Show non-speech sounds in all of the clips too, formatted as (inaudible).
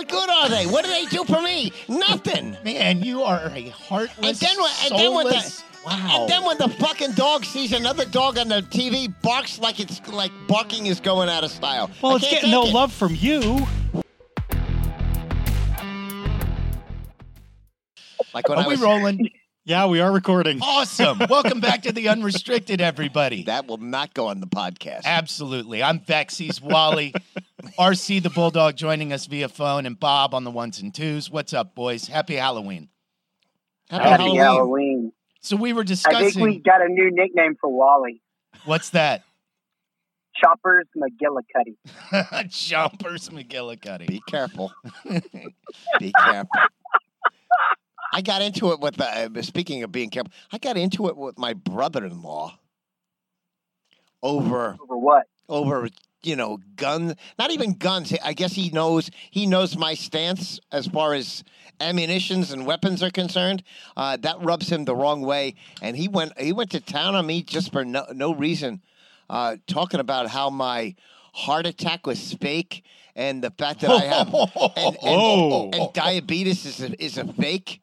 What good are they? What do they do for me? Nothing. Man, you are a heartless, And then when, and then when soulless. the wow. and then when the fucking dog sees another dog on the TV, barks like it's like barking is going out of style. Well, I it's getting no it. love from you. Like when are I we was, rolling? Yeah, we are recording. awesome. Welcome back to the Unrestricted, everybody. That will not go on the podcast. Absolutely. I'm Vexy's Wally. RC the Bulldog joining us via phone, and Bob on the ones and twos. What's up, boys? Happy Halloween. Happy, Happy Halloween. Halloween. So we were discussing. I think we got a new nickname for Wally. what's that? Choppers McGillicuddy. (laughs) Jumpers McGillicuddy. Be careful. (laughs) Be careful. I got into it with, uh, speaking of being careful, I got into it with my brother in law over, Over what? over, you know, guns, not even guns. I guess he knows, he knows my stance as far as ammunitions and weapons are concerned. Uh, that rubs him the wrong way. And he went, he went to town on me just for no, no reason, uh, talking about how my heart attack was fake and the fact that I have (laughs) and, and, Whoa. and diabetes is a, is a fake.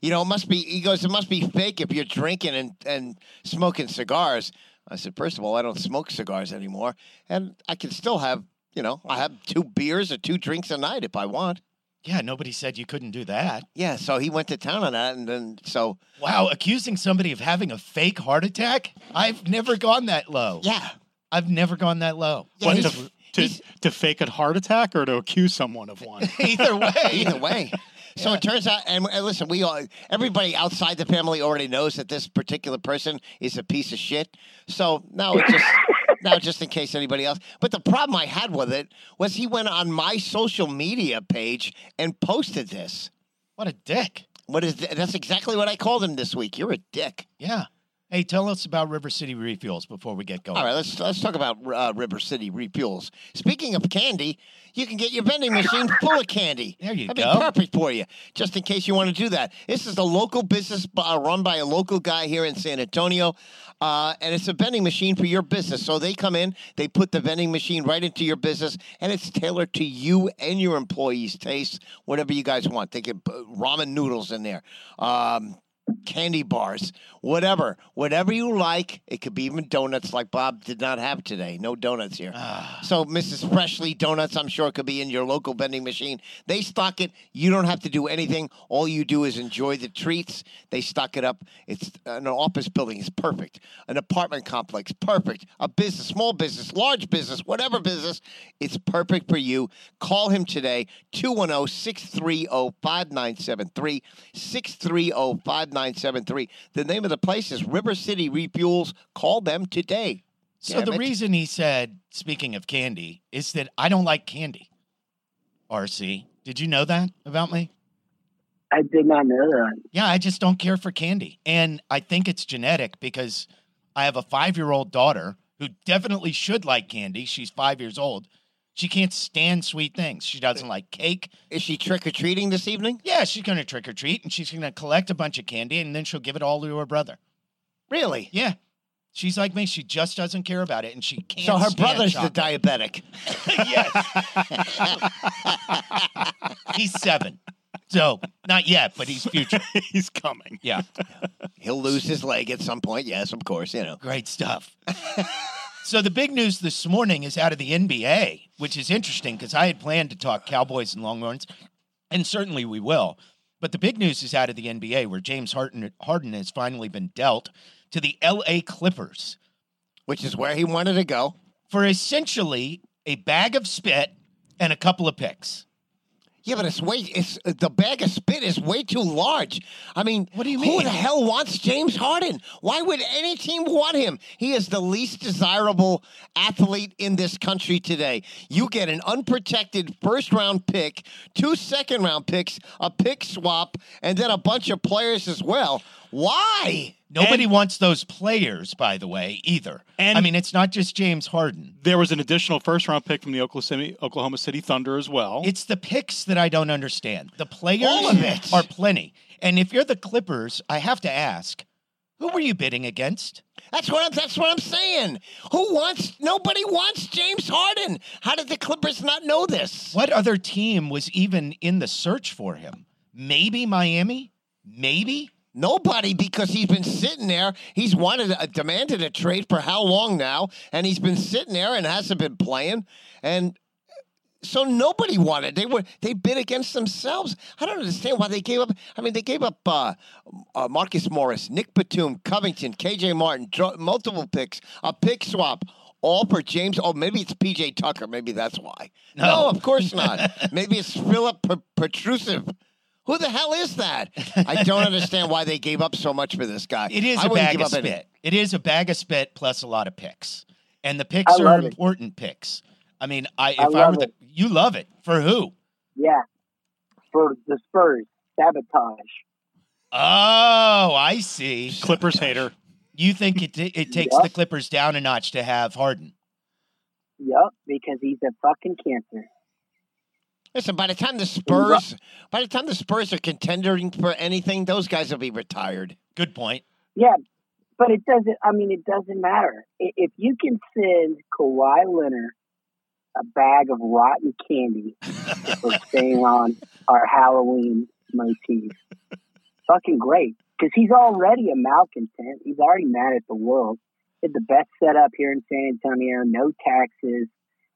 You know, it must be. He goes, it must be fake if you're drinking and, and smoking cigars. I said, first of all, I don't smoke cigars anymore, and I can still have, you know, I have two beers or two drinks a night if I want. Yeah, nobody said you couldn't do that. Yeah, so he went to town on that, and then so Wow, accusing somebody of having a fake heart attack? I've never gone that low. yeah, I've never gone that low. yeah What, to, to, to fake a heart attack or to accuse someone of one? (laughs) Either way. either way. So it turns out, and, and listen, we all, everybody outside the family already knows that this particular person is a piece of shit. So now it's just, (laughs) now just in case anybody else. But the problem I had with it was he went on my social media page and posted this. What a dick. What is th- that's exactly what I called him this week. You're a dick. Yeah. Hey, tell us about River City Refuels before we get going. All right, let's let's talk about uh, River City refuels. Speaking of candy, you can get your vending machine (laughs) full of candy. There you That'd go. be perfect for you, just in case you want to do that. This is a local business uh, run by a local guy here in San Antonio, uh, and it's a vending machine for your business. So they come in, they put the vending machine right into your business, and it's tailored to you and your employees' tastes, whatever you guys want. They can put ramen noodles in there. Um, candy bars, whatever, whatever you like. It could be even donuts, like Bob did not have today. No donuts here. Ah, So, Mrs. Freshly Donuts, I'm sure could be in your local vending machine. They stock it. You don't have to do anything. All you do is enjoy the treats. They stock it up. It's an office building is perfect. An apartment complex, perfect. A business, small business, large business, whatever business, it's perfect for you. Call him today, oh, 210 630 5973. 630 5973. The name of the place is River City Refuels. Call them today. so Damn the it. reason he said, speaking of candy, is that I don't like candy. RC, did you know that about me? I did not know that. Yeah, I just don't care for candy. And I think it's genetic because I have a five year old daughter who definitely should like candy. She's five years old. She can't stand sweet things. She doesn't like cake. Is she trick or treating this evening? Yeah, she's going to trick or treat and she's going to collect a bunch of candy and then she'll give it all to her brother. Really? Yeah. She's like me. She just doesn't care about it and she can't. So her brother's the diabetic. (laughs) yes. (laughs) he's seven. So not yet, but he's future. (laughs) He's coming. Yeah. He'll lose his leg at some point. Yes, of course. You know. Great stuff. So the big news this morning is out of the NBA, which is interesting because I had planned to talk Cowboys and Longhorns, and certainly we will. But the big news is out of the NBA, where James Harden, Harden has finally been dealt to the LA Clippers Which is where he wanted to go. for essentially a bag of spit and a couple of picks. Yeah, but it's way. It's the bag of spit is way too large. I mean, What do you mean? Who the hell wants James Harden? Why would any team want him? He is the least desirable athlete in this country today. You get an unprotected first round pick, two second round picks, a pick swap, and then a bunch of players as well. Why? Nobody And- wants those players, by the way, either. And- I mean, it's not just James Harden. There was an additional first round pick from the Oklahoma City, Oklahoma City Thunder as well. It's the picks that I don't understand. The players All of it. are plenty. And if you're the Clippers, I have to ask, Who were you bidding against? That's what I'm, that's what I'm saying. Who wants? Nobody wants James Harden. How did the Clippers not know this? What other team was even in the search for him? Maybe Miami? Maybe? Nobody, because he's been sitting there. He's wanted, uh, demanded a trade for how long now, and he's been sitting there and hasn't been playing. And so nobody wanted. They were they bid against themselves. I don't understand why they gave up. I mean, they gave up uh, uh, Marcus Morris, Nick Batum, Covington, KJ Martin, dro- multiple picks, a pick swap. All for James. Oh, maybe it's PJ Tucker. Maybe that's why. No, No. of course not. maybe it's Philip P-. Who the hell is that? I don't understand why they gave up so much for this guy. (laughs) It is I a bag give of up any. spit. It is a bag of spit plus a lot of picks. And the picks I are love it. important picks. I mean, I if I I, love were the it. you love it. For who? Yeah. For the Spurs, sabotage. Oh, I see. Clippers hater. You think it it takes Yep. the Clippers down a notch to have Harden? Yup, because he's a fucking cancer. Listen, by the time the Spurs, by the time the Spurs are contending for anything, those guys will be retired. Good point. Yeah, but it doesn't. I mean, it doesn't matter if you can send Kawhi Leonard a bag of rotten candy (laughs) for staying on our Halloween motif. Fucking great, because he's already a malcontent. He's already mad at the world. Did the best setup here in San Antonio, no taxes,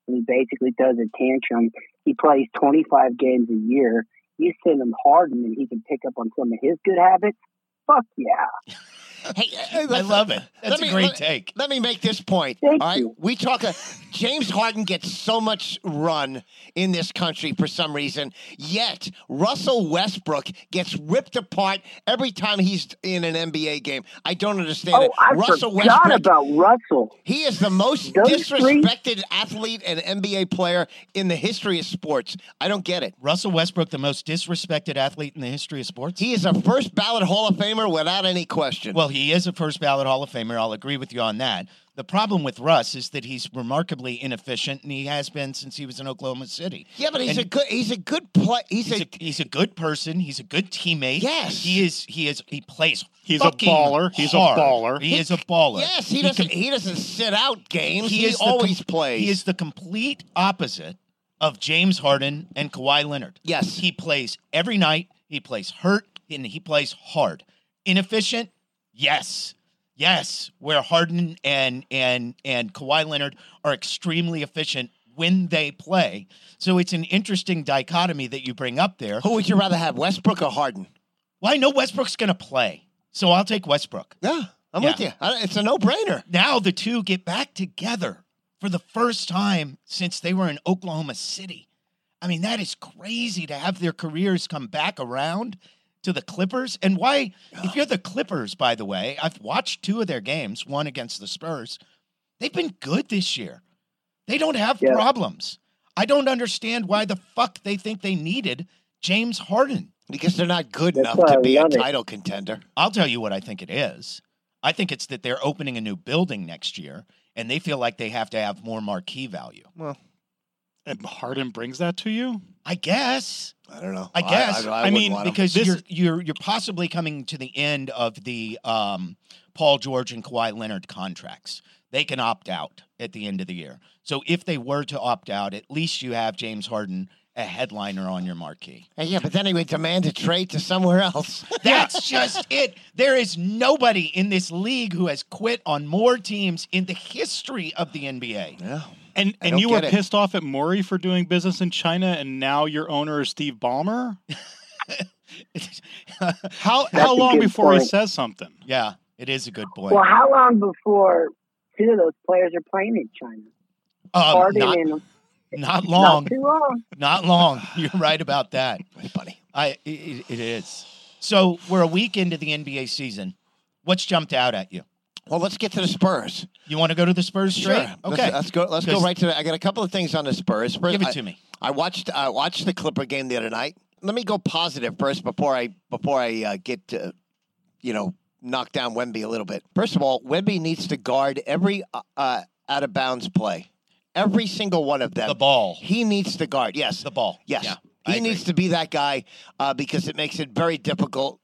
and he basically does a tantrum. He plays 25 games a year. You send him Harden, and he can pick up on some of his good habits. Fuck yeah. (laughs) Hey, hey, I love it. That's let a me- great let- take. Let me make this point. Thank all right, you. we talk. Uh, James Harden gets so much run in this country for some reason, yet Russell Westbrook gets ripped apart every time he's in an NBA game. I don't understand Oh, it. I Russell forgot Westbrook. about Russell. He is the most Those three- disrespected athlete and NBA player in the history of sports. I don't get it. Russell Westbrook, the most disrespected athlete in the history of sports. He is a first ballot Hall of Famer without any question. Well, he is a first ballot Hall of Famer. I'll agree with you on that. The problem with Russ is that he's remarkably inefficient, and he has been since he was in Oklahoma City. yeah, but he's and- a good. He's a good play. He's, He's a, a, he's a good person. He's a good teammate. Yes. he is. He is. He plays. He's a fucking baller. He's a baller. He is a baller. yes. He doesn't. can- he doesn't sit out games. he He, is the com- always plays. He is the complete opposite of James Harden and Kawhi Leonard. Yes. he plays every night. He plays hurt and he plays hard. Inefficient, yes, yes. Where Harden and and and Kawhi Leonard are extremely efficient when they play. So it's an interesting dichotomy that you bring up there. Who would you rather have, Westbrook or Harden? Well, I know Westbrook's going to play, so I'll take Westbrook. Yeah, I'm Yeah. with you. It's a no-brainer. Now the two get back together for the first time since they were in Oklahoma City. I mean, that is crazy to have their careers come back around to the Clippers. And why, if you're the Clippers, by the way, I've watched two of their games, one against the Spurs. They've been good this year. They don't have Yeah. problems. I don't understand why the fuck they think they needed James Harden. Because they're not good That's enough to be a title contender. I'll tell you what I think it is. I think it's that they're opening a new building next year and they feel like they have to have more marquee value. And Harden brings that to you? I guess. I don't know. I guess. I wouldn't mean, because This- you're you're you're possibly coming to the end of the um, Paul George and Kawhi Leonard contracts. They can opt out at the end of the year. So if they were to opt out, at least you have James Harden a headliner on your marquee. Hey, yeah, but then he would demand a trade to somewhere else. (laughs) That's just it. There is nobody in this league who has quit on more teams in the history of the NBA. yeah. And I and you were it. pissed off at Morey for doing business in China, and now your owner is Steve Ballmer. (laughs) How That's how long good before he says something? yeah, it is a good point. Well, how long before two of those players are playing in China? Uh, Harden not, and not long. Not too long. Not long. (laughs) You're right about that. (laughs) My buddy. I it, it is. So we're a week into the NBA season. What's jumped out at you? Well, let's get to the Spurs. You want to go to the Spurs straight? Sure. Okay. Let's, let's go. Let's go right to. The, I got a couple of things on the Spurs. Spurs Give it I- to me. I watched I watched the Clipper game the other night. Let me go positive first before I before I uh, get to, you know, knock down Wemby a little bit. First of all, Wemby needs to guard every uh, uh, out of bounds play, every single one of them. The ball. He needs to guard. Yes, The ball. yes. Yeah, he needs to be that guy uh, because it makes it very difficult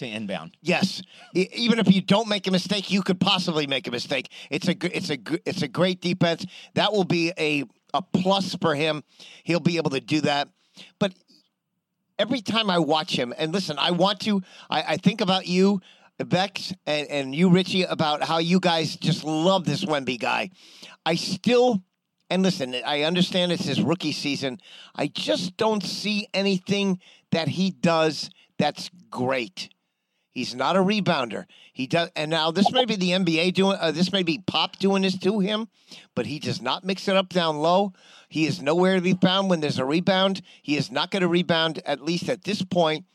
to inbound. Yes, even if you don't make a mistake, you could possibly make a mistake. It's a it's a it's a great defense. That will be a a plus for him. He'll be able to do that. But every time I watch him, and listen, I want to. I, I think about you, Bex, and and you, Richie, about how you guys just love this Wemby guy. I still. And listen, I understand it's his rookie season. I just don't see anything that he does that's great. He's not a rebounder. He does, and now this may be the NBA doing. Uh, this may be Pop doing this to him, but he does not mix it up down low. He is nowhere to be found when there's a rebound. He is not going to rebound at least at this point.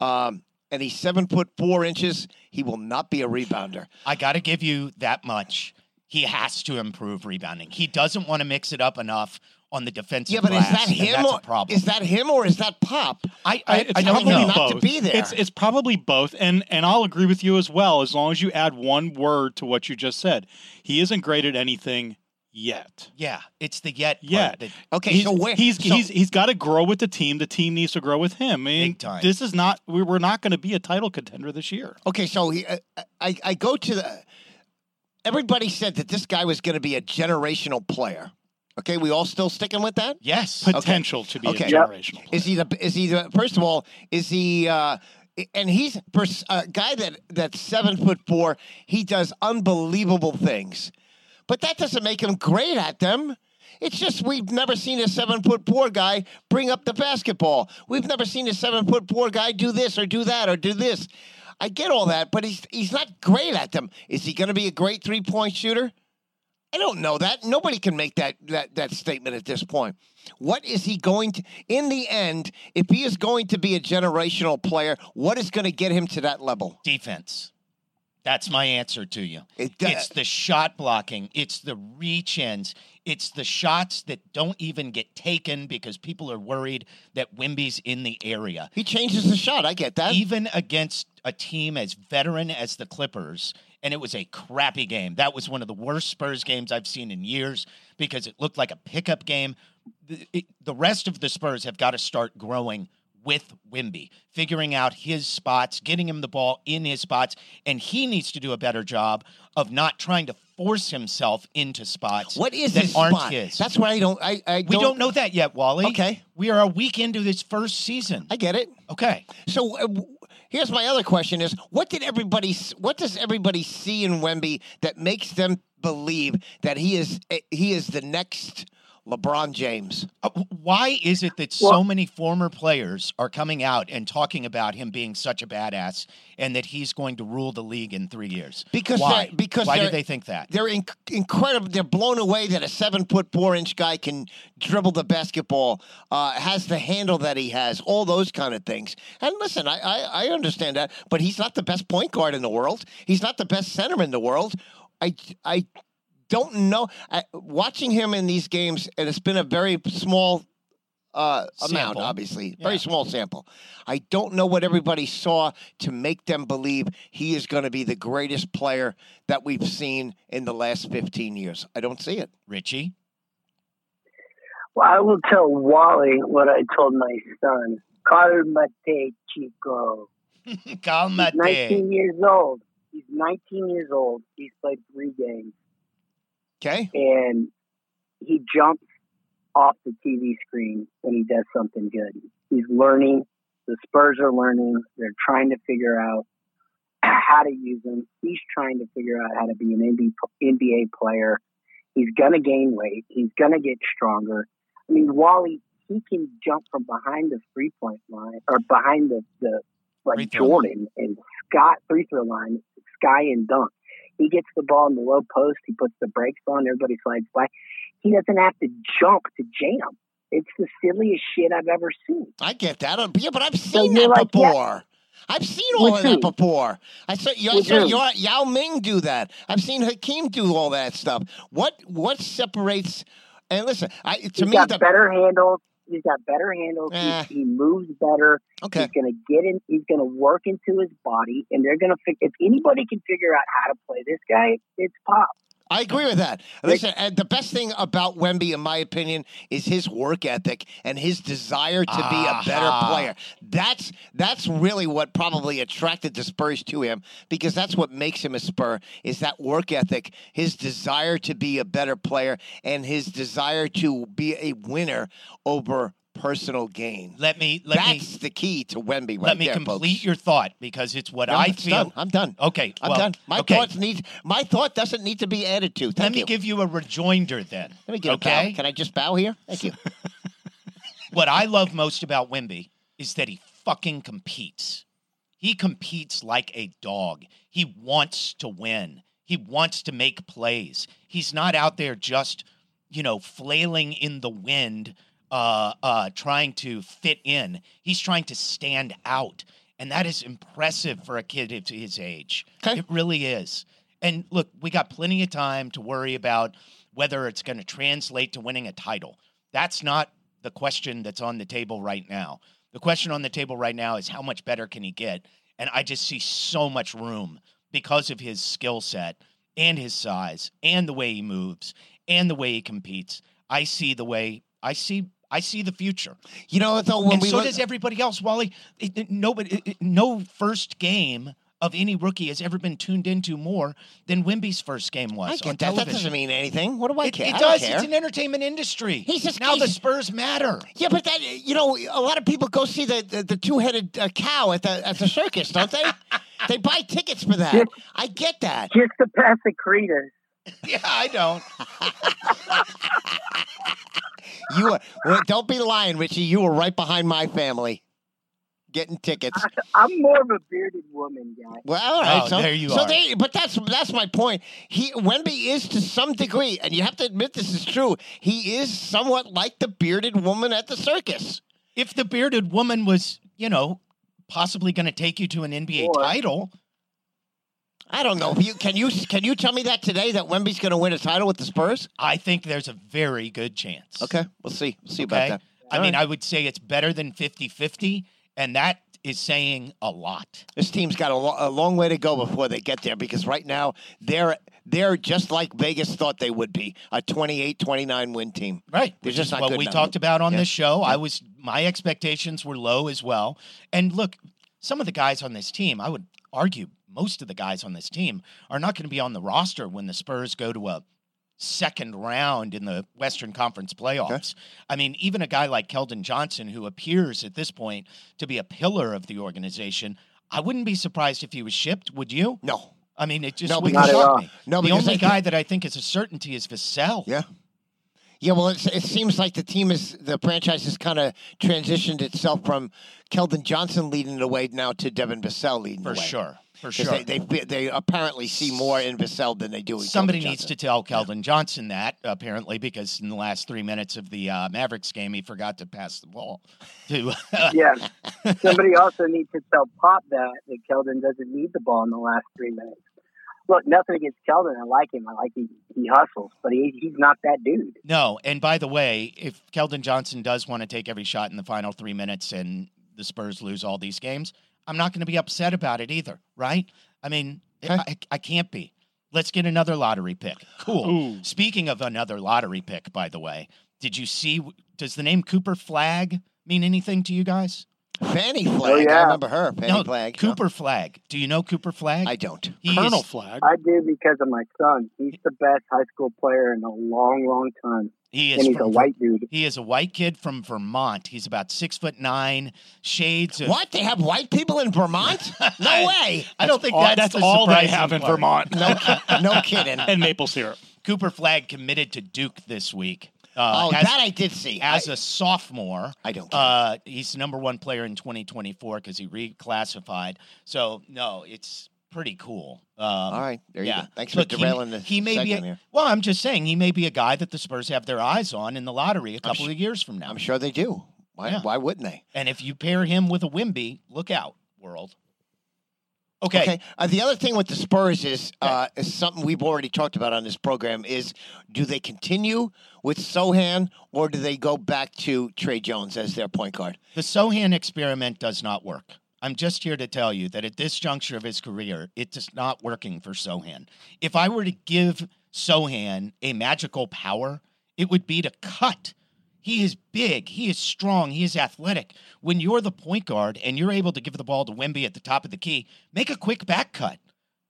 Um, and he's seven foot four inches. He will not be a rebounder. I got to give you that much. He has to improve rebounding. He doesn't want to mix it up enough on the defensive Yeah, but is that him? That's Or, a problem. is that him or is that Pop? I, I, I, I don't probably know. not to both. be there. It's it's probably both, and and I'll agree with you as well. As long as you add one word to what you just said, he isn't great at anything yet. Yeah, it's the yet. part Yet. that- Okay, he's, so where he's so- he's he's got to grow with the team. The team needs to grow with him. I mean, Big time. this is not we- we're not going to be a title contender this year. Okay, so he, uh, I I go to the. Everybody said that this guy was going to be a generational player. Okay, we all still sticking with that? yes. Potential to be Okay. a Yep. generational. Is he the? Is he the? First of all, is he? Uh, and he's a guy that that's seven foot four. He does unbelievable things, but that doesn't make him great at them. It's just we've never seen a seven foot four guy bring up the basketball. We've never seen a seven foot four guy do this or do that or do this. I get all that, but he's he's not great at them. Is he going to be a great three point shooter? I don't know that. Nobody can make that, that that statement at this point. What is he going to in the end, if he is going to be a generational player, what is going to get him to that level? defense. That's my answer to you. It It's the shot blocking. It's the reach ins. It's the shots that don't even get taken because people are worried that Wemby's in the area. He changes the shot. I get that. Even against a team as veteran as the Clippers, and it was a crappy game. That was one of the worst Spurs games I've seen in years because it looked like a pickup game. The, it- the rest of the Spurs have got to start growing with Wemby, figuring out his spots, getting him the ball in his spots, and he needs to do a better job of not trying to force himself into spots What is that his aren't spot? his. That's why I don't. I, I we don't know that yet, Wally. Okay. We are a week into this first season. I get it. Okay. So uh, here's my other question: Is what did everybody? What does everybody see in Wemby that makes them believe that he is eh, he is the next LeBron James? Uh, why is it that so many former players are coming out and talking about him being such a badass and that he's going to rule the league in three years? Because why? because why do they think that? They're inc- incredible. They're blown away that a seven foot four inch guy can dribble the basketball, uh, has the handle that he has, all those kind of things. And listen, I, I I understand that, but he's not the best point guard in the world. He's not the best center in the world. I I don't know. I, watching him in these games, and it's been a very small uh, amount, Sample. obviously, very small sample. I don't know what everybody saw to make them believe he is going to be the greatest player that we've seen in the last 15 years. I don't see it. Richie? Well, I will tell Wally what I told my son. Calmate, chico. (laughs) He's 19 years old. He's 19 years old. He's played three games. Okay. and he jumps off the TV screen when he does something good. He's learning. The Spurs are learning. They're trying to figure out how to use him. He's trying to figure out how to be an NBA player. He's going to gain weight. He's going to get stronger. I mean, Wally, he can jump from behind the three point line or behind the, the like Jordan and Scott free throw line, sky and dunk. He gets the ball in the low post. He puts the brakes on. Everybody slides by. He doesn't have to jump to jam. It's the silliest shit I've ever seen. I get that. Yeah, but I've seen you're that like, yeah. before. I've seen all With of that who? before. I saw, I With saw who? Yao, Yao Ming do that. I've seen Hakeem do all that stuff. What what separates? And listen, I, to He's me, got the better handles. He's got better handles. Eh. He, he moves better. okay. He's going to get in. He's going to work into his body, and they're going to. If anybody can figure out how to play this guy, it's Pop. I agree with that. (laughs) Listen, and the best thing about Wemby, in my opinion, is his work ethic and his desire to be a better player. That's that's really what probably attracted the Spurs to him because that's what makes him a Spur is that work ethic, his desire to be a better player, and his desire to be a winner over personal gain. Let me let me that's the key to Wemby right let me there, complete folks. your thought because it's what No, I it's feel. done. I'm done. Okay, I'm well, done. My okay. thoughts need my thought doesn't need to be added to. Thank Let me you. give you a rejoinder then. Let me get a okay. bow. Can I just bow here? Thank you. (laughs) (laughs) what I love most about Wemby is that he fucking competes. He competes like a dog. He wants to win. He wants to make plays. He's not out there just, you know, flailing in the wind, uh, uh, trying to fit in. He's trying to stand out. And that is impressive for a kid of his age. Okay. It really is. And look, we got plenty of time to worry about whether it's going to translate to winning a title. That's not the question that's on the table right now. The question on the table right now is how much better can he get? And I just see so much room because of his skill set and his size and the way he moves and the way he competes. I see the way I see I see the future. You know, though, when and we so look, does everybody else. Wally, it, it- nobody, it- it- no first game of any rookie has ever been tuned into more than Wemby's first game was I get that. That television. doesn't mean anything. What do I it, care? it I don't does. care. It's an entertainment industry. He's just- now the Spurs matter. yeah, but that you know, a lot of people go see the the, the two headed uh, cow at the at the circus, don't they? (laughs) they buy tickets for that. Yes. I get that. Just the pass the Cretas. (laughs) Yeah, I don't. (laughs) You were, well, don't be lying, Richie. You were right behind my family, getting tickets. I'm more of a bearded woman guy. Well, all right. Oh, so there you so are. They, but that's that's my point. He Wemby is to some degree, and you have to admit this is true. He is somewhat like the bearded woman at the circus. If the bearded woman was, you know, possibly going to take you to an NBA Or- title, I don't know. You, can you can you tell me that today that Wemby's going to win a title with the Spurs? I think there's a very good chance. Okay, we'll see. We'll see Okay. about that. I All mean, right. I would say it's better than 50 50, and that is saying a lot. This team's got a, lo- a long way to go before they get there because right now they're they're just like Vegas thought they would be a 28-29 win team. Right. They're Which just what we talked about on Yeah. this show. I was my expectations were low as well. And look, some of the guys on this team, I would argue most of the guys on this team are not going to be on the roster when the Spurs go to a second round in the Western Conference playoffs. I mean, even a guy like Keldon Johnson, who appears at this point to be a pillar of the organization, I wouldn't be surprised if he was shipped. Would you? No, I mean, it just No, wouldn't at shock all. me. no, the only I guy think- that I think is a certainty is Vassell. Yeah. Yeah, well, it's, it seems like the team is the franchise has kind of transitioned itself from Keldon Johnson leading the way now to Devin Vassell leading For the way. sure. For 'Cause sure. They, they they apparently see more in Vassell than they do in Somebody Keldon needs to tell Keldon Johnson that, apparently, because in the last three minutes of the uh, Mavericks game, he forgot to pass the ball to. Yeah. (laughs) Somebody also needs to tell Pop that that Keldon doesn't need the ball in the last three minutes. Look, nothing against Keldon. I like him. I like he he hustles, but he, he's not that dude. no, and by the way, if Keldon Johnson does want to take every shot in the final three minutes and the Spurs lose all these games, I'm not going to be upset about it either, right? I mean, Okay. I, I can't be. Let's get another lottery pick. Cool. Ooh. Speaking of another lottery pick, by the way, did you see? Does the name Cooper Flagg mean anything to you guys? Fanny oh, Flag. I yeah. remember her. Fanny no, Flag. no. Cooper Flagg. Do you know Cooper Flagg? I don't. He Colonel is- Flag. I do because of my son. He's the best high school player in a long, long time, he and is he's a white dude. He is a white kid from Vermont. He's about six foot nine, shades of. What? They have white people in Vermont? (laughs) No way. I don't think all, that's, that's the all they have in part. Vermont. No, ki- no (laughs) kidding. and maple syrup. Cooper Flagg committed to Duke this week. Uh, Oh, as, that I did see. as I, a sophomore. I don't. Uh, he's the number one player in 2024 because he reclassified. So no, it's pretty cool. Um, All right, there you go. Thanks Look, for he- derailing the he may be a- here. Well, I'm just saying he may be a guy that the Spurs have their eyes on in the lottery a couple of years from now. I'm sure they do. Why, Yeah. why wouldn't they? And if you pair him with a Wemby, look out, world. Okay. Okay. Uh, the other thing with the Spurs is uh, is something we've already talked about on this program is do they continue with Sochan or do they go back to Tre Jones as their point guard? The Sochan experiment does not work. I'm just here to tell you that at this juncture of his career, it is not working for Sochan. If I were to give Sochan a magical power, it would be to cut. He is big, he is strong, he is athletic. When you're the point guard and you're able to give the ball to Wemby at the top of the key, make a quick back cut.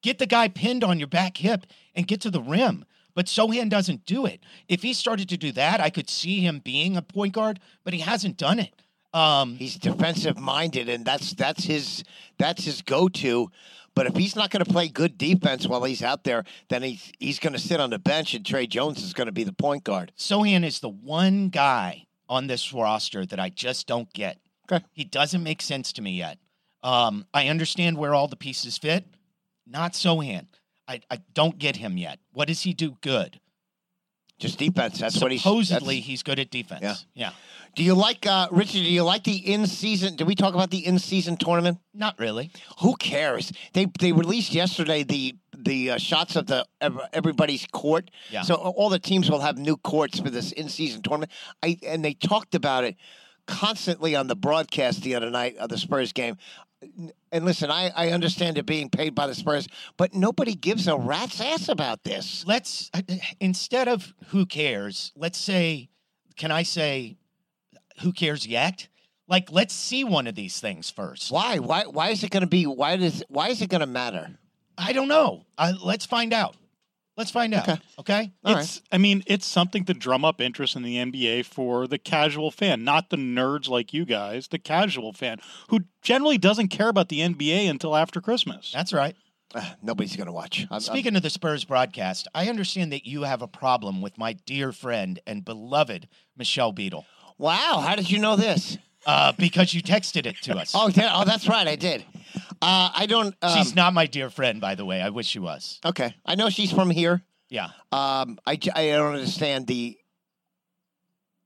Get the guy pinned on your back hip and get to the rim. But Sochan doesn't do it. If he started to do that, I could see him being a point guard, but he hasn't done it. Um, He's defensive minded, and that's that's his that's his go to. But if he's not going to play good defense while he's out there, then he's he's going to sit on the bench, and Tre Jones is going to be the point guard. Sochan is the one guy on this roster that I just don't get. Okay. He doesn't make sense to me yet. Um, I understand where all the pieces fit. Not Sochan. I, I don't get him yet. What does he do good? Just defense. That's what he's Supposedly, he's good at defense. Yeah. yeah. Do you like uh, Richard? Do you like the in season? Did we talk about the in season tournament? Not really. Who cares? They they released yesterday the the uh, shots of the everybody's court. Yeah. So all the teams will have new courts for this in season tournament. I and they talked about it constantly on the broadcast the other night of the Spurs game. And listen, I, I understand it being paid by the Spurs, but nobody gives a rat's ass about this. Let's, instead of who cares, let's say, can I say, who cares yet? Like, let's see one of these things first. Why? Why? Why is it going to be? Why does? Why is it going to matter? I don't know. Uh, let's find out. Let's find out. Okay. Okay. All right. it's I mean, it's something to drum up interest in the NBA for the casual fan, not the nerds like you guys, the casual fan who generally doesn't care about the NBA until after Christmas. That's right. Uh, nobody's going to watch. I'm- I'm- Speaking of the Spurs broadcast, I understand that you have a problem with my dear friend and beloved Michelle Beadle wow, how did you know this? Uh, because you texted it to us. (laughs) Oh, yeah, oh, that's right, I did. Uh, I don't. Um, She's not my dear friend, by the way. I wish she was. okay. I know she's from here. Yeah. Um, I, I don't understand the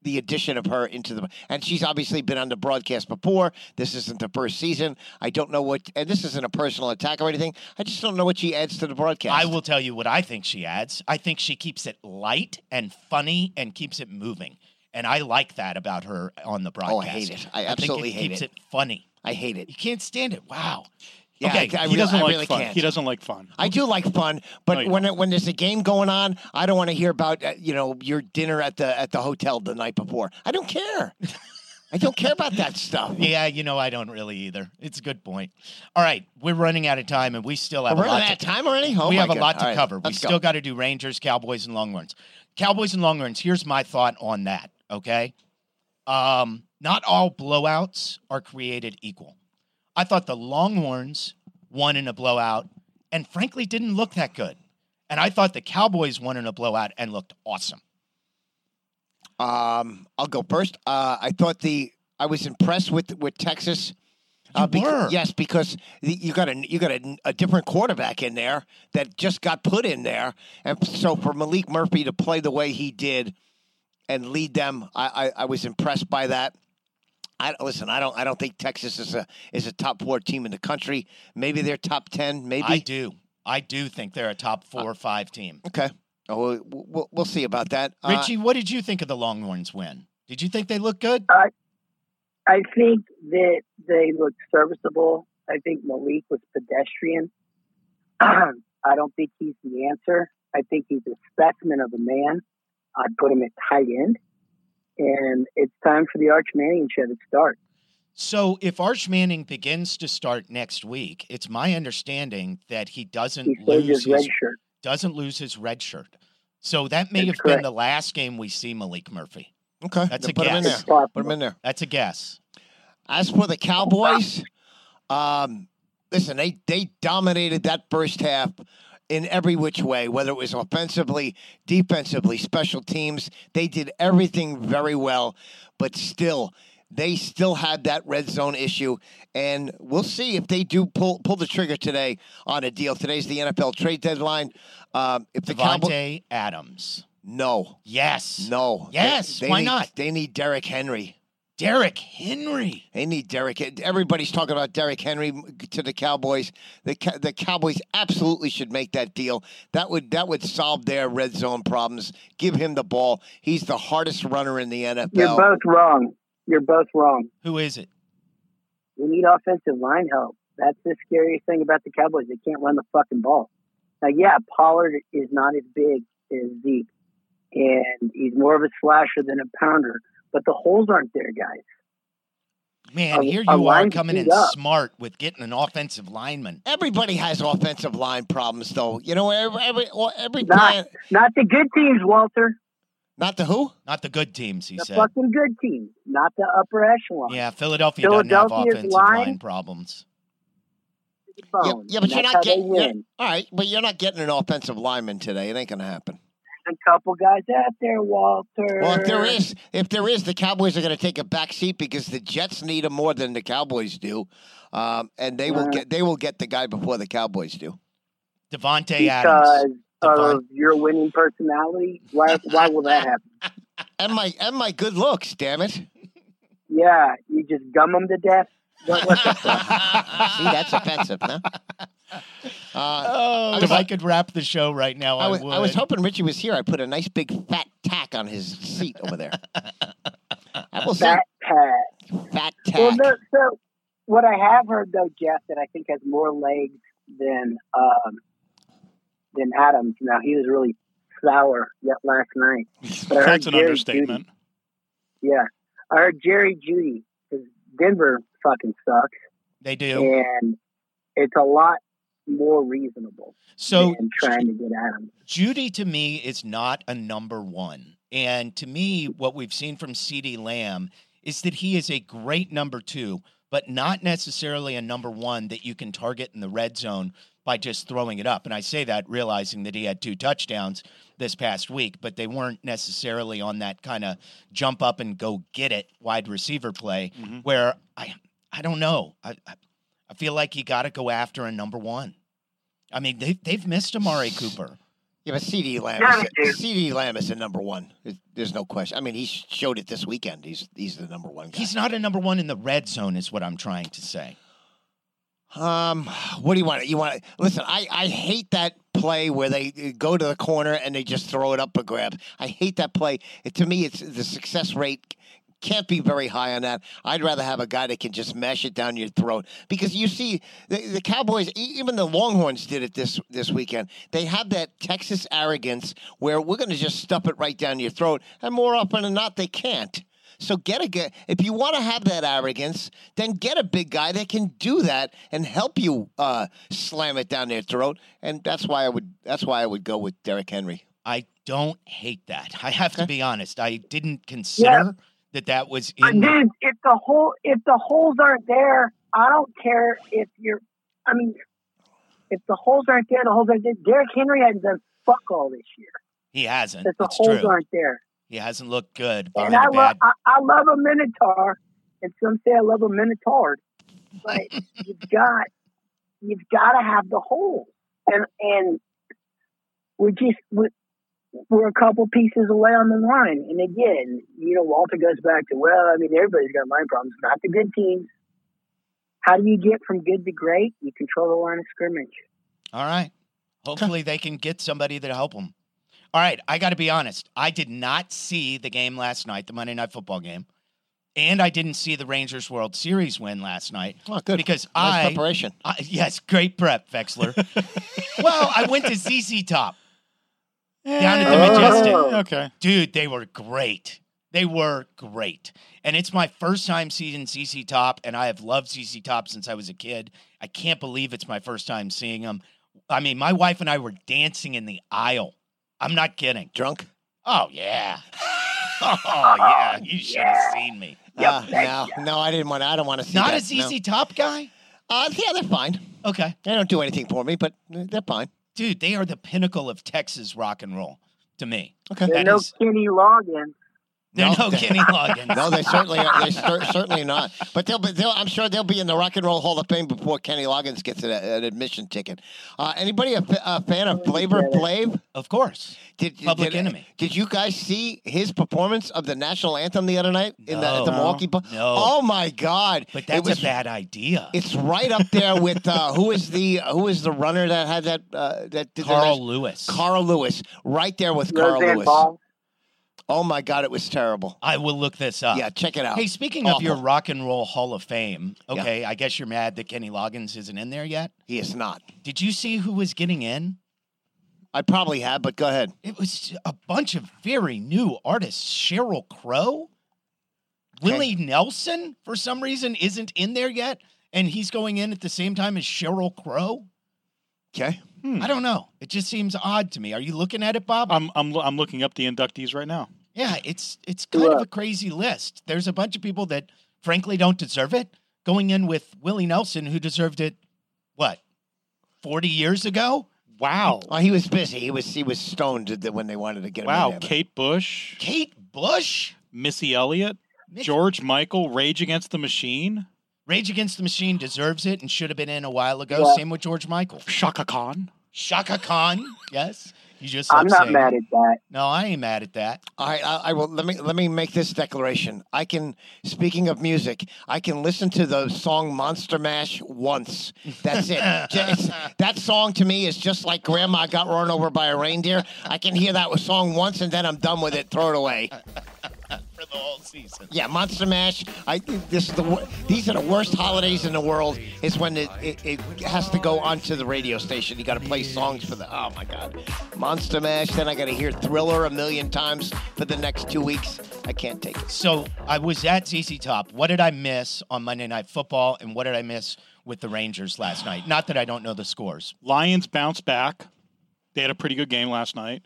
the addition of her into the and she's obviously been on the broadcast before. This isn't the first season. I don't know what and this isn't a personal attack or anything. I just don't know what she adds to the broadcast. I will tell you what I think she adds. I think she keeps it light and funny and keeps it moving. And I like that about her on the broadcast. Oh, I hate it. I absolutely think it hate keeps it. it funny. I hate it. You can't stand it. Wow. Yeah, okay. I, I he really, doesn't I like really fun. can't. He doesn't like fun. I do like fun, but No, when it, when there's a game going on, I don't want to hear about uh, you know your dinner at the at the hotel the night before. I don't care. I don't care about that stuff. (laughs) Yeah, you know, I don't really either. It's a good point. All right, we're running out of time, and we still have We're a lot running out of time already. Oh we have a lot to All right, cover. We still go. got to do Rangers, Cowboys, and Longhorns. Cowboys and Longhorns. Here's my thought on that. Okay, um, not all blowouts are created equal. I thought the Longhorns won in a blowout, and frankly, didn't look that good. And I thought the Cowboys won in a blowout and looked awesome. Um, I'll go first. Uh, I thought the I was impressed with with Texas. Uh, were. yes, because the- you got a you got a, a different quarterback in there that just got put in there, and so for Maalik Murphy to play the way he did and lead them, I I, I was impressed by that. I listen. I don't. I don't think Texas is a is a top four team in the country. Maybe they're top ten. Maybe. I do. I do think they're a top four or five team. Okay. Oh, we'll, we'll, we'll see about that. Uh, Richie, what did you think of the Longhorns win? Did you think they looked good? I, I think that they looked serviceable. I think Maalik was pedestrian. (clears throat) I don't think he's the answer. I think he's a specimen of a man. I'd put him at tight end. And it's time for the Arch Manning show to start. So if Arch Manning begins to start next week, it's my understanding that he doesn't He lose his his, red shirt. doesn't lose his red shirt. So that may That's have been the last game we see Maalik Murphy. okay. That's then a put him in guess. there. It's Put him in there. That's a guess. As for the Cowboys, um, listen, they they dominated that first half in every which way, whether it was offensively, defensively, special teams. They did everything very well, but still, they still had that red zone issue. And we'll see if they do pull pull the trigger today on a deal. Today's the NFL trade deadline. Um, if the Davante Adams. no, Yes. no, Yes, they why need- not? They need Derrick Henry. Derrick Henry. They need Derrick. Everybody's talking about Derrick Henry to the Cowboys. The the Cowboys absolutely should make that deal. That would that would solve their red zone problems. Give him the ball. He's the hardest runner in the NFL. You're both wrong. You're both wrong. Who is it? We need offensive line help. That's the scariest thing about the Cowboys. They can't run the fucking ball. Now, yeah, Pollard is not as big as Zeke, and he's more of a slasher than a pounder. But the holes aren't there, guys. Man, A- here you are line coming in up. smart with getting an offensive lineman. Everybody has offensive line problems, though. You know, every every, well, every Not- plan. Not the good teams, Walter. Not the who? Not the good teams, he The said. fucking good teams, not the upper echelon. Yeah, Philadelphia doesn't have offensive line- line problems. Yeah, yeah, but you're not getting. you're- All right, but you're not getting an offensive lineman today. It ain't gonna happen. A couple guys out there, Walter. Well, if there is, if there is, the Cowboys are going to take a back seat because the Jets need him more than the Cowboys do, um, and they will Uh. get they will get the guy before the Cowboys do. Davante Adams. because of your winning personality, why why will that happen? (laughs) And my and my good looks, damn it! Yeah, you just gum them to death. What, what the fuck? that's offensive, huh? Uh, Oh, was if I like- could wrap the show right now, I, I was, would. I was hoping Richie was here. I put a nice big fat tack on his seat over there. I will say Fat pad. fat Well, tack. no, so what I have heard though, Jeff, that I think has more legs than um, than Adams. Now he was really sour yet last night. (laughs) But That's an Jerry understatement. Yeah, I heard Jerry Jeudy because Denver fucking sucks, They do. and it's a lot more reasonable So than trying to get Adams. Jeudy to me is not a number one. And to me, what we've seen from CeeDee Lamb is that he is a great number two, but not necessarily a number one that you can target in the red zone by just throwing it up. And I say that realizing that he had two touchdowns this past week, but they weren't necessarily on that kind of jump up and go get it wide receiver play Mhm. where I I don't know. I I, I feel like you got to go after a number one. I mean, they've they've missed Amari Cooper. Yeah, but CeeDee Lamb, is. CeeDee Lamb is the number one. There's- There's no question. I mean, he showed it this weekend. He's he's the number one guy. He's not a number one in the red zone, is what I'm trying to say. Um, what do you want? You want? Listen, I I hate that play where they uh, go to the corner and they just throw it up a grab. I hate that play. It, to me, it's the success rate can't be very high on that. I'd rather have a guy that can just mash it down your throat because you see the, the Cowboys, even the Longhorns did it this this weekend. They have that Texas arrogance where we're going to just stuff it right down your throat, and more often than not, they can't. So get a guy. If you want to have that arrogance, then get a big guy that can do that and help you uh, slam it down their throat. And that's why I would. That's why I would go with Derrick Henry. I don't hate that. I have to be honest. I didn't consider that that was in. dude, if the hole if the holes aren't there, I don't care if you're. I mean, if the holes aren't there, the holes aren't there. Derrick Henry hasn't done fuck all this year. He hasn't. If the It's holes true. aren't there, He hasn't looked good. and I love. I, I love a Minotaur, and some say I love a Minotaur, but (laughs) you've got you've got to have the holes, and and we just we, we're a couple pieces away on the line, and again, you know, Walter goes back to well, I mean, everybody's got line problems, not the good teams. How do you get from good to great? You control the line of scrimmage. All right. Hopefully they can get somebody to help them. All right. I got to be honest. I did not see the game last night, the Monday Night Football game, and I didn't see the Rangers World Series win last night Oh, good. because nice I preparation. I, yes, great prep, Vexler. (laughs) well, I went to ZZ Top. Down at the Oh. Majestic. Okay. Dude, they were great. They were great. And it's my first time seeing ZZ Top, and I have loved ZZ Top since I was a kid. I can't believe it's my first time seeing them. I mean, my wife and I were dancing in the aisle. I'm not kidding. Drunk? Oh, yeah. (laughs) Oh, yeah. You (laughs) should have yeah. seen me. Yep, Uh, thank no, no, I didn't want. To, I don't want to see Not that. a ZZ Top guy? No. Uh, yeah, they're fine. Okay. They don't do anything for me, but they're fine. Dude, they are the pinnacle of Texas rock and roll to me. Okay. There's That no is- Kenny Loggins. They're No, no, they- Kenny Loggins. No, they certainly are. They (laughs) cer- certainly not. But they'll be. They'll, I'm sure they'll be in the Rock and Roll Hall of Fame before Kenny Loggins gets an, an admission ticket. Uh, anybody a, fan of Flavor Flav? Of course. Did, Public did, Enemy. Did you guys see his performance of the national anthem the other night in the, at the No. Milwaukee? Bu- No. Oh my God! But It that's was- a bad idea. It's right up there with uh, (laughs) who is the who is the runner that had that uh, that did the Carl Lewis. Carl Lewis, right there with Carl Lewis. Ball. Oh my God, it was terrible. I will look this up. Yeah, check it out. Hey, speaking of your Rock and Roll Hall of Fame, Yeah. okay, I guess you're mad that Kenny Loggins isn't in there yet. He is not. Did you see who was getting in? I probably have, but go ahead. It was a bunch of very new artists. Sheryl Crow, Willie Nelson, for some reason, isn't in there yet, and he's going in at the same time as Sheryl Crow. Okay. Hmm. I don't know. It just seems odd to me. Are you looking at it, Bob? I'm I'm I'm looking up the inductees right now. yeah, it's it's kind of uh, a crazy list. There's a bunch of people that frankly don't deserve it. Going in with Willie Nelson, who deserved it, what, 40 years ago? Wow. Oh, he was busy. He was he was stoned when they wanted to get him. Wow. there, Kate Bush, Kate Bush? Missy Elliott, Miss- George Michael, Rage Against the Machine, Rage Against the Machine deserves it and should have been in a while ago. Yeah. Same with George Michael. Chaka Khan. Chaka Khan, yes. You just I'm love not saying mad at that. No, I ain't mad at that. All right, I, I will. Let me let me make this declaration. I can. Speaking of music, I can listen to the song "Monster Mash" once. That's it. (laughs) Ju- it's- that song to me is just like Grandma got run over by a reindeer. I can hear that song once, and then I'm done with it. Throw it away. (laughs) For the whole season. Yeah, Monster Mash. I think this is the these are the worst holidays in the world. Is when it, it, it has to go onto the radio station. You got to play songs for the. Oh my God, Monster Mash. Then I got to hear Thriller a million times for the next two weeks. I can't take it. So I was at ZZ Top. What did I miss on Monday Night Football, and what did I miss with the Rangers last night? Not that I don't know the scores. Lions bounce back. They had a pretty good game last night.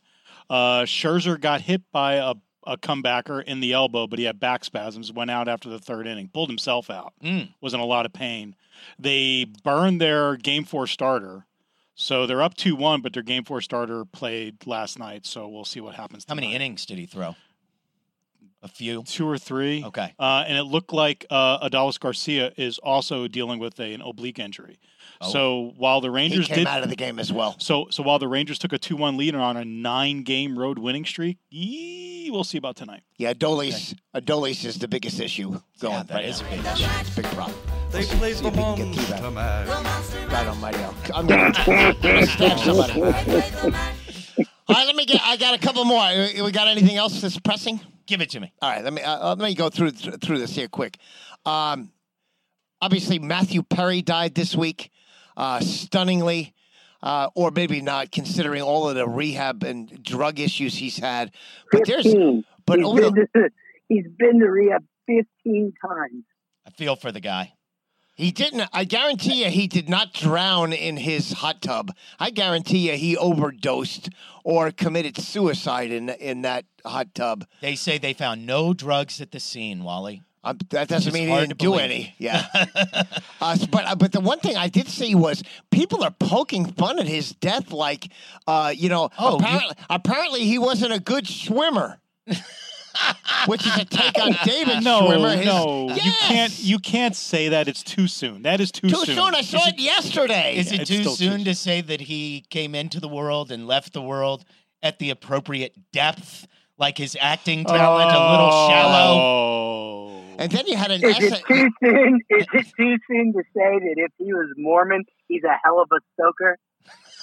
Uh, Scherzer got hit by a, a comebacker in the elbow, but he had back spasms. Went out after the third inning. Pulled himself out. Mm. Was in a lot of pain. They burned their game four starter. So they're up 2 1, but their game four starter played last night. So we'll see what happens. How many innings did he throw? A few. Two or three. Okay. Uh, and it looked like uh, Adolis Garcia is also dealing with a, an oblique injury. Oh. So while the He Rangers came did out of the game as well. So, so while the Rangers took a two-one lead on a nine-game road winning streak, yee, we'll see about tonight. Yeah, Adolis. Adolis is the biggest issue going Yeah, that right is now. a big That's issue. a big problem. They See- played see the if we can get through that. Monster Mash. God Almighty, I'll- I'm gonna, I'm (laughs) gonna stab somebody. All right, let me get. I got a couple more. Uh, We got anything else that's pressing? Give it to me. All right, let me uh, let me go through through this here quick. Um, obviously, Matthew Perry died this week, uh, stunningly, uh, or maybe not, considering all of the rehab and drug issues he's had. But there's, but he's, over been the, to, he's been to rehab 15 times. I feel for the guy. he didn't. I guarantee you, he did not drown in his hot tub. I guarantee you, he overdosed or committed suicide in in that hot tub. They say they found no drugs at the scene, Wally. Um, that doesn't mean he didn't do believe. any. Yeah. (laughs) uh, but uh, but the one thing I did see was people are poking fun at his death, like, uh, you know, Oh, you- apparently, apparently he wasn't a good swimmer. Which is a take on (laughs) David No, Schwimmer. His- no, you can't. You can't say that. It's too soon. That is too, Too soon. I saw Is it, yesterday. Is it too still too soon to say that he came into the world and left the world at the appropriate depth, like his acting talent a little shallow? And then you had an Is essay. it too soon? Is it too soon to say that if he was Mormon, he's a hell of a stoker?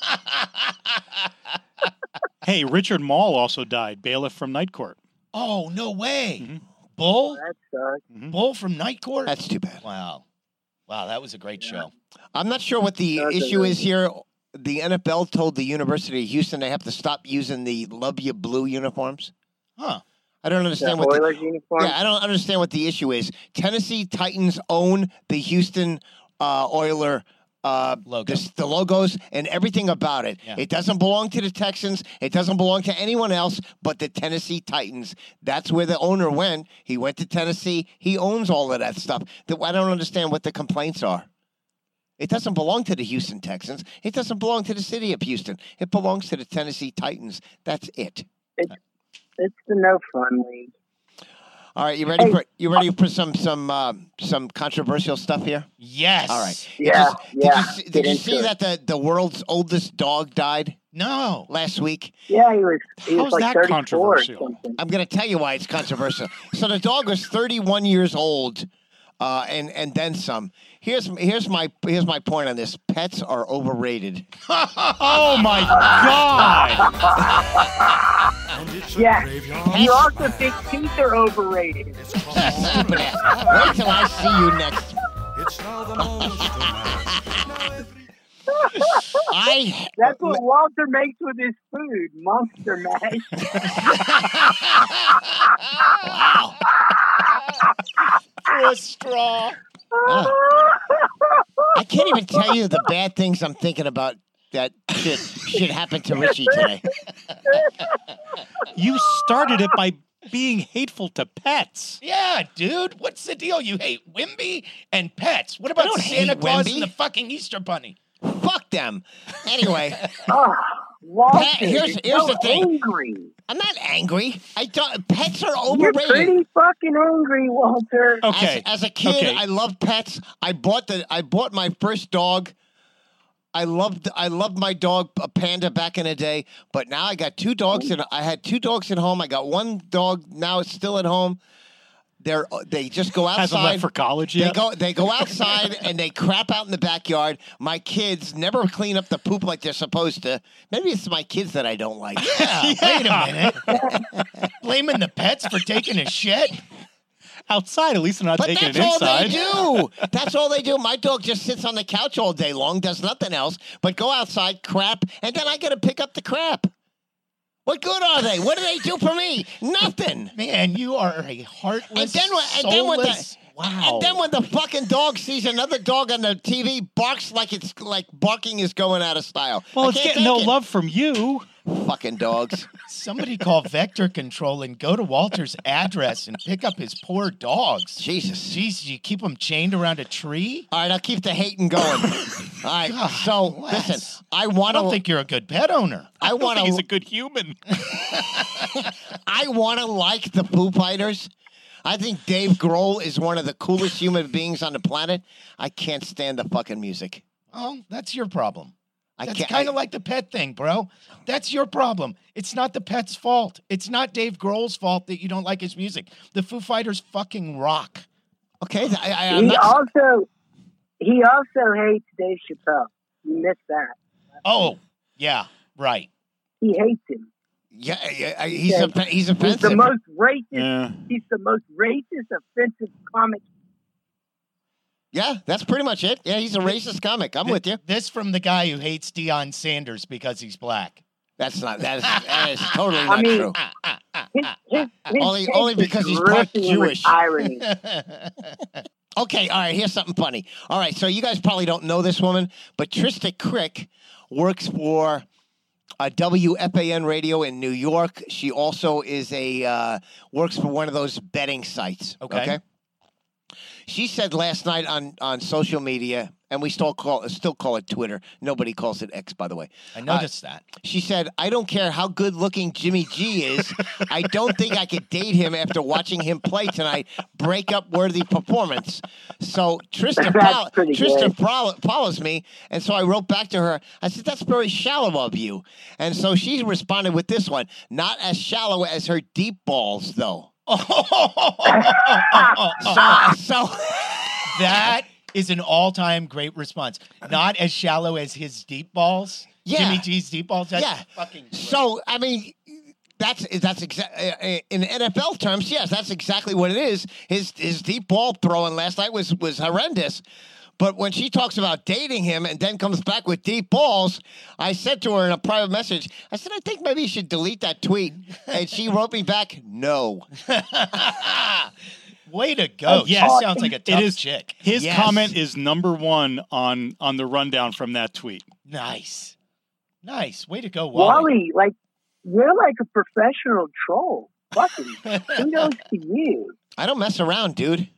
(laughs) Hey, Richard Moll also died. Bailiff from Night Court. oh no way! Mhm. Bull, That sucks. Bull from Night Court. That's too bad. wow, wow, that was a great show. I'm not sure what the That's issue is here. The NFL told the University of Houston they have to stop using the Luv Ya Blue uniforms. Huh? I don't The understand what the, uniform. Yeah, I don't understand what the issue is. Tennessee Titans own the Houston uh, Oiler uh, Logo. this- the logos and everything about it. Yeah. It doesn't belong to the Texans. It doesn't belong to anyone else but the Tennessee Titans. That's where the owner went. He went to Tennessee. He owns all of that stuff. That I don't understand what the complaints are. It doesn't belong to the Houston Texans. It doesn't belong to the city of Houston. It belongs to the Tennessee Titans. That's it. It's the no fun league. All right, you ready Hey. for you ready for some some uh, some controversial stuff here? Yes. All right. Yeah, Did you, yeah, Did you, see- get did you see it. that the, the world's oldest dog died No. last week? Yeah, he was. He How's was like that 34 controversial? something. I'm going to tell you why it's controversial. so the dog was 31 years old, uh, and and then some. Here's here's my here's my point on this. Pets are overrated. (laughs) Oh my God! And Yeah. graveyard. You also think teeth are overrated. Stupid ass. (laughs) Wait till I see you next. It's now the Monster Mash. Now every All I That's what Walter makes with his food, monster mash. (laughs) wow. Through a straw. Ah. I can't even tell you the bad things I'm thinking about that should should happen to Richie today. You started it by being hateful to pets. Yeah, dude. What's the deal? You hate Wemby and pets. What about don't Santa hate Claus Wemby. and the fucking Easter Bunny? Fuck them. Anyway, (laughs) Walter, Pat, here's- here's so the thing. angry. I'm not angry. I don't. Pets are overrated. You're overrated. pretty fucking angry, Walter. Okay. As, as a kid, Okay. I loved pets. I bought the. I bought my first dog. I loved. I loved my dog, a panda, back in the day. But now I got two dogs, mm. and I had two dogs at home. I got one dog now. It's still at home. They're uh, they just go outside. Hasn't left for college They go they go outside (laughs) and they crap out in the backyard. My kids never clean up the poop like they're supposed to. Maybe it's my kids that I don't like. (laughs) Yeah, (laughs) wait a minute. Blaming the pets for taking a shit? Outside, at least they're not But taking that's all they do. That's all they do. My dog just sits on the couch all day long, does nothing else but go outside, crap, and then I got to pick up the crap. What good are they? What do they do for me? Nothing. Man, you are a heartless, And then when- and then when the- soulless- wow. And then when the fucking dog sees another dog on the TV, barks like it's like barking is going out of style. Well, I it's getting no it. love from you. Fucking dogs. Somebody call vector control and go to Walter's address and pick up his poor dogs. Jesus. Jeez, you keep them chained around a tree? All right, I'll keep the hating going. All right, God so bless. listen, I I want don't to. think you're a good pet owner. I don't want think he's a to. good human. (laughs) I want to like the Foo Fighters. I think Dave Grohl is one of the coolest human beings on the planet. I can't stand the fucking music. Oh, that's your problem. I That's can't. kind I- of like the pet thing, bro. That's your problem. It's not the pet's fault. It's not Dave Grohl's fault that you don't like his music. The Foo Fighters fucking rock. okay, I, I, I'm He not. also he also hates Dave Chappelle. You missed that. Oh, yeah, right. He hates him. Yeah, yeah, he's Yeah. off- he's He's offensive. the most racist. yeah. He's the most racist, offensive comic. Yeah, that's pretty much it. Yeah, he's a racist comic. I'm Th- with you. This from the guy who hates Deion Sanders because he's black. That's not. That is, that is totally I not mean- true. His, his, his Only- take only is because he's part Jewish. Irony. (laughs) Okay, all right, here's something funny. All right, so you guys probably don't know this woman, but Trista Crick works for a WFAN radio in New York. She also is a uh, works for one of those betting sites. Okay. Okay. She said last night on, on social media, and we still call still call it Twitter. Nobody calls it X, by the way. I uh, noticed that. She said, I don't care how good looking Jimmy G is. I don't think I could date him after watching him play tonight. Breakup worthy performance. So Trista, That's fol- pretty Trista follows me. And so I wrote back to her. I said, That's very shallow of you. And so she responded with this one Not as shallow as her deep balls, though. So, so (laughs) that is an all-time great response. Not as shallow as his deep balls. Yeah. Jimmy G's deep balls. That's Yeah. fucking. Great. So I mean, that's that's exactly uh, uh, in NFL terms. Yes, that's exactly what it is. His his deep ball throwing last night was was horrendous. But when she talks about dating him and then comes back with deep balls, I said to her in a private message, I said, I think maybe you should delete that tweet. And she wrote me back, no. (laughs) Way to go! Oh, She yes. sounds like a It tough is- chick. His Yes. comment is number one on on the rundown from that tweet. Nice, nice. Way to go, Wally. Wally, like you're like a professional troll. Fucking kudos to you. I don't mess around, dude.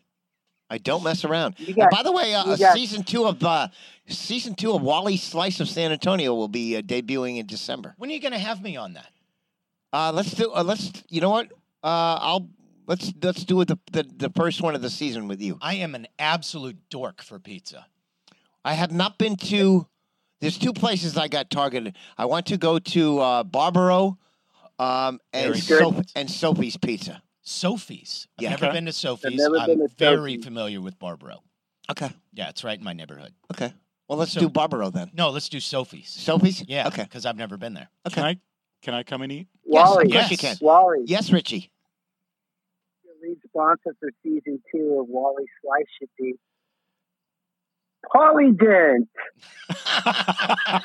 I don't mess around. Got by the way, uh, got- season two of uh, season two of Wally's Slice of San Antonio will be uh, debuting in December. when are you gonna have me on that? Uh, let's do. Uh, let's. You know what? Uh, I'll. Let's let's do it the, the the first one of the season with you. I am an absolute dork for pizza. I have not been to. There's two places I got targeted. I want to go to uh, Barbaro, um, and Very Soph- good. and Sophie's Pizza. Sophie's. I've Yeah. never Okay. been to Sophie's. never I'm been to very Sophie's. familiar with Barbaro. Okay. Yeah, it's right in my neighborhood. Okay. Well, let's So- do Barbaro then. No, let's do Sophie's. Sophie's. Yeah, Okay. because I've never been there. Can I can I come and eat? Yes, Wally, Yes, course you can. Wally, Yes, Richie. your lead sponsor for season two of Wally Slice should be Polydent. (laughs)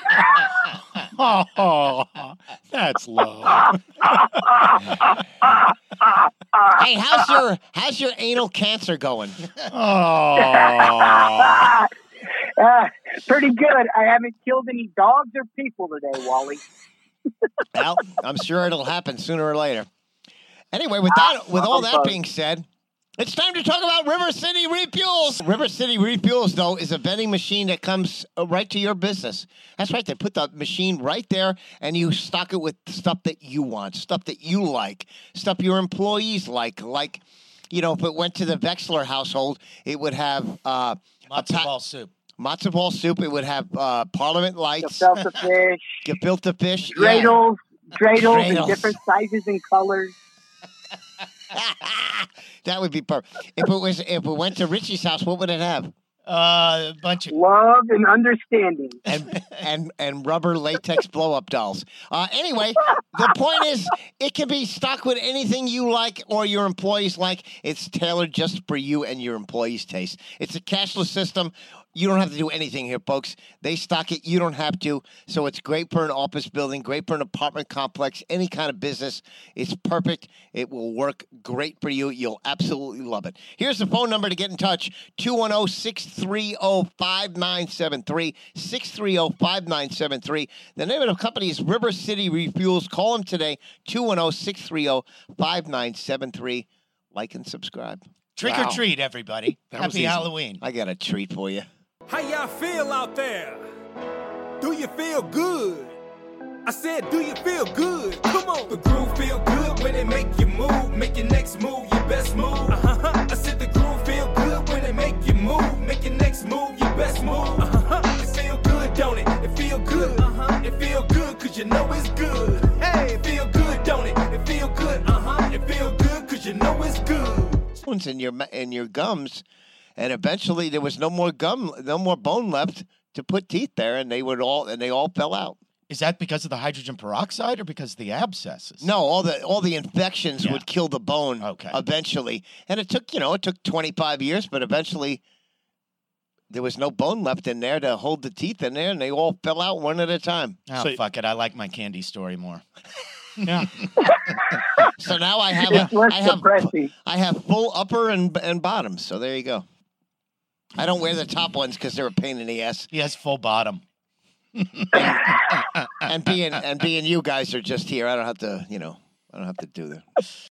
Oh, that's low. Hey, how's your how's your anal cancer going? Oh, Ah, (laughs) pretty good. I haven't killed any dogs or people today, Wally. Well, I'm sure it'll happen sooner or later. Anyway, with that, with all that being said, it's time to talk about River City Refuels. River City Refuels, though, is a vending machine that comes uh, right to your business. That's right. They put the machine right there, and you stock it with stuff that you want, stuff that you like, stuff your employees like. Like, you know, if it went to the Vexler household, it would have uh, Matzo pa- ball soup. matzo ball soup. It would have uh, Parliament lights, Gefilte fish, (laughs) gefilte fish, yeah. dreidels, dreidels in different sizes and colors. (laughs) that would be perfect. If it was, if we went to Richie's house, what would it have? Uh, a bunch of Love and understanding. (laughs) And and and rubber latex blow up dolls. Uh, anyway, the point is, it can be stocked with anything you like or your employees like. It's tailored just for you and your employees' taste. It's a cashless system. You don't have to do anything here, folks. They stock it. You don't have to. So it's great for an office building, great for an apartment complex, any kind of business. It's perfect. It will work great for you. You'll absolutely love it. Here's the phone number to get in touch 210 630 5973. 630 5973. The name of the company is River City Refuels. Call them today 210 630 5973. Like and subscribe. trick Wow. or treat, everybody. That Happy. Halloween. I got a treat for you. How y'all feel out there? Do you feel good? I said, do you feel good? Come on. The groove feel good when it make you move. Make your next move your best move. Uh-huh. I said the groove feel good when it make you move. Make your next move your best move. Uh-huh. It feel good, don't it? It feel good. Uh-huh. It feel good cause you know it's good. Hey, it feel good, don't it? It feel good. Uh-huh. It feel good cause you know it's good. bones in your in your gums, and eventually there was no more gum, no more bone left to put teeth there, and they would all and they all fell out. Is that because of the hydrogen peroxide or because of the abscesses? No, all the all the infections Yeah. would kill the bone Okay. eventually, and it took you know it took twenty five years, but eventually there was no bone left in there to hold the teeth in there, and they all fell out one at a time. Oh, So- fuck it. I like my candy story more. (laughs) yeah. So now I have It's a, less I have depressing. I have full upper and and bottom. So there you go. I don't wear the top ones because they're a pain in the ass. He has full bottom. and being and being you guys are just here, I don't have to, you know, I don't have to do that.